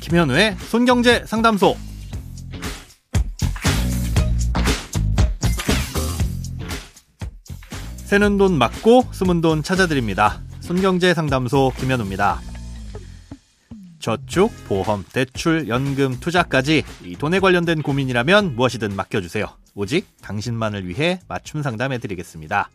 김현우의 손경제 상담소. 새는 돈 맞고 숨은 돈 찾아드립니다. 손경제 상담소 김현우입니다. 저축, 보험, 대출, 연금, 투자까지 이 돈에 관련된 고민이라면 무엇이든 맡겨주세요. 오직 당신만을 위해 맞춤 상담해드리겠습니다.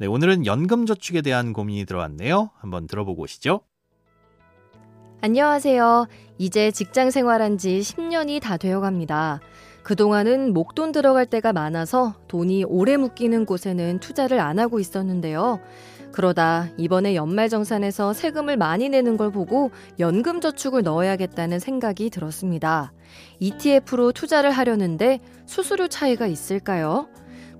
네, 오늘은 연금 저축에 대한 고민이 들어왔네요. 한번 들어보고 오시죠. 안녕하세요. 이제 직장 생활한 지 10년이 다 되어 갑니다. 그동안은 목돈 들어갈 때가 많아서 돈이 오래 묶이는 곳에는 투자를 안 하고 있었는데요. 그러다 이번에 연말정산에서 세금을 많이 내는 걸 보고 연금저축을 넣어야겠다는 생각이 들었습니다. ETF로 투자를 하려는데 수수료 차이가 있을까요?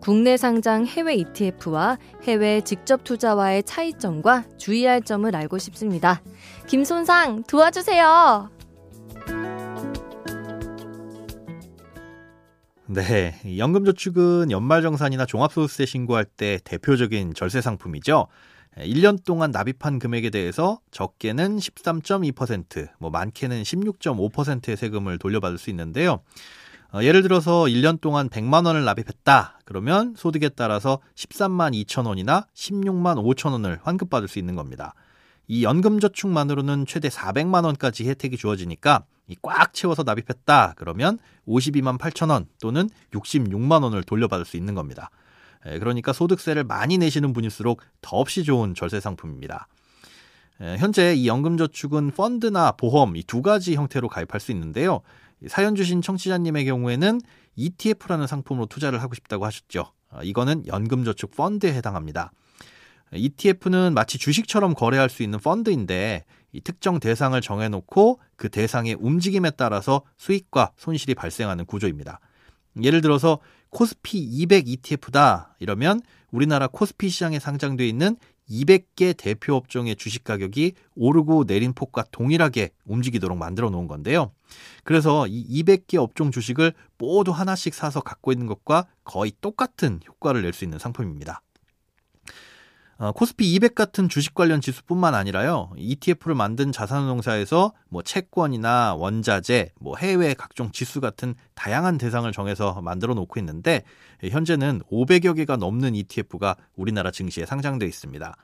국내 상장 해외 ETF와 해외 직접 투자와의 차이점과 주의할 점을 알고 싶습니다. 김손상 도와주세요. 네, 연금저축은 연말정산이나 종합소득세 신고할 때 대표적인 절세 상품이죠. 1년 동안 납입한 금액에 대해서 적게는 13.2%, 뭐 많게는 16.5%의 세금을 돌려받을 수 있는데요. 어, 예를 들어서 1년 동안 100만 원을 납입했다. 그러면 소득에 따라서 13만 2천 원이나 16만 5천 원을 환급받을 수 있는 겁니다. 이 연금저축만으로는 최대 400만 원까지 혜택이 주어지니까 꽉 채워서 납입했다. 그러면 52만 8천 원 또는 66만 원을 돌려받을 수 있는 겁니다. 그러니까 소득세를 많이 내시는 분일수록 더없이 좋은 절세 상품입니다. 현재 이 연금저축은 펀드나 보험 이 두 가지 형태로 가입할 수 있는데요. 사연 주신 청취자님의 경우에는 ETF라는 상품으로 투자를 하고 싶다고 하셨죠. 어, 이거는 연금저축 펀드에 해당합니다. ETF는 마치 주식처럼 거래할 수 있는 펀드인데 이 특정 대상을 정해놓고 그 대상의 움직임에 따라서 수익과 손실이 발생하는 구조입니다. 예를 들어서 코스피 200 ETF다 이러면 우리나라 코스피 시장에 상장돼 있는 200개 대표 업종의 주식 가격이 오르고 내린 폭과 동일하게 움직이도록 만들어 놓은 건데요. 그래서 이 200개 업종 주식을 모두 하나씩 사서 갖고 있는 것과 거의 똑같은 효과를 낼 수 있는 상품입니다. 어, 코스피 200 같은 주식 관련 지수뿐만 아니라요. ETF를 만든 자산운용사에서 뭐 채권이나 원자재, 뭐 해외 각종 지수 같은 다양한 대상을 정해서 만들어 놓고 있는데 현재는 500여 개가 넘는 ETF가 우리나라 증시에 상장돼 있습니다.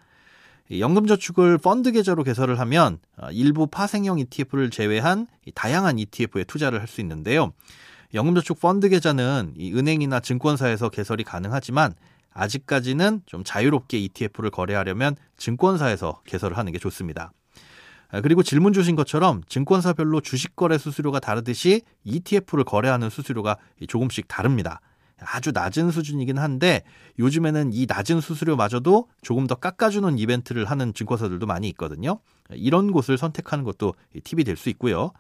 연금저축을 펀드 계좌로 개설을 하면 어, 일부 파생형 ETF를 제외한 다양한 ETF에 투자를 할 수 있는데요. 연금저축 펀드 계좌는 은행이나 증권사에서 개설이 가능하지만 아직까지는 좀 자유롭게 ETF를 거래하려면 증권사에서 개설을 하는 게 좋습니다. 아, 그리고 질문 주신 것처럼 증권사별로 주식 거래 수수료가 다르듯이 ETF를 거래하는 수수료가 조금씩 다릅니다. 아주 낮은 수준이긴 한데 요즘에는 이 낮은 수수료마저도 조금 더 깎아주는 이벤트를 하는 증권사들도 많이 있거든요. 이런 곳을 선택하는 것도 팁이 될 수 있고요.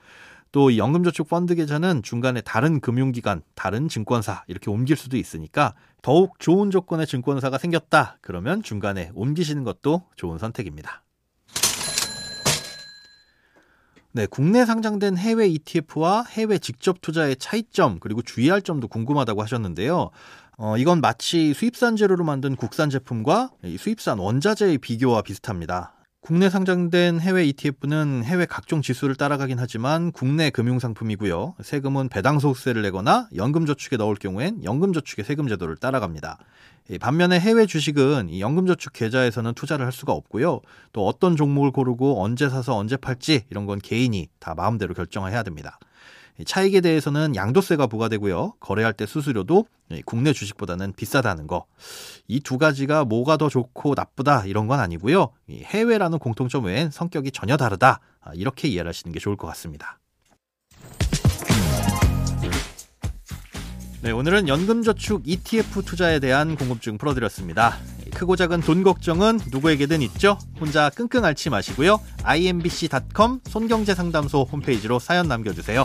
또 연금저축 펀드 계좌는 중간에 다른 금융기관, 다른 증권사 이렇게 옮길 수도 있으니까 더욱 좋은 조건의 증권사가 생겼다. 그러면 중간에 옮기시는 것도 좋은 선택입니다. 네, 국내 상장된 해외 ETF와 해외 직접 투자의 차이점 그리고 주의할 점도 궁금하다고 하셨는데요. 어, 이건 마치 수입산 재료로 만든 국산 제품과 수입산 원자재의 비교와 비슷합니다. 국내 상장된 해외 ETF는 해외 각종 지수를 따라가긴 하지만 국내 금융 상품이고요. 세금은 배당 소득세를 내거나 연금 저축에 넣을 경우엔 연금 저축의 세금 제도를 따라갑니다. 반면에 해외 주식은 연금 저축 계좌에서는 투자를 할 수가 없고요. 또 어떤 종목을 고르고 언제 사서 언제 팔지 이런 건 개인이 다 마음대로 결정해야 됩니다. 차익에 대해서는 양도세가 부과되고요. 거래할 때 수수료도 국내 주식보다는 비싸다는 거. 이 두 가지가 뭐가 더 좋고 나쁘다 이런 건 아니고요. 해외라는 공통점 외엔 성격이 전혀 다르다. 아, 이렇게 이해를 하시는 게 좋을 것 같습니다. 네, 오늘은 연금저축 ETF 투자에 대한 궁금증 풀어드렸습니다. 크고 작은 돈 걱정은 누구에게든 있죠. 혼자 끙끙 앓지 마시고요. imbc.com 손경제상담소 홈페이지로 사연 남겨주세요.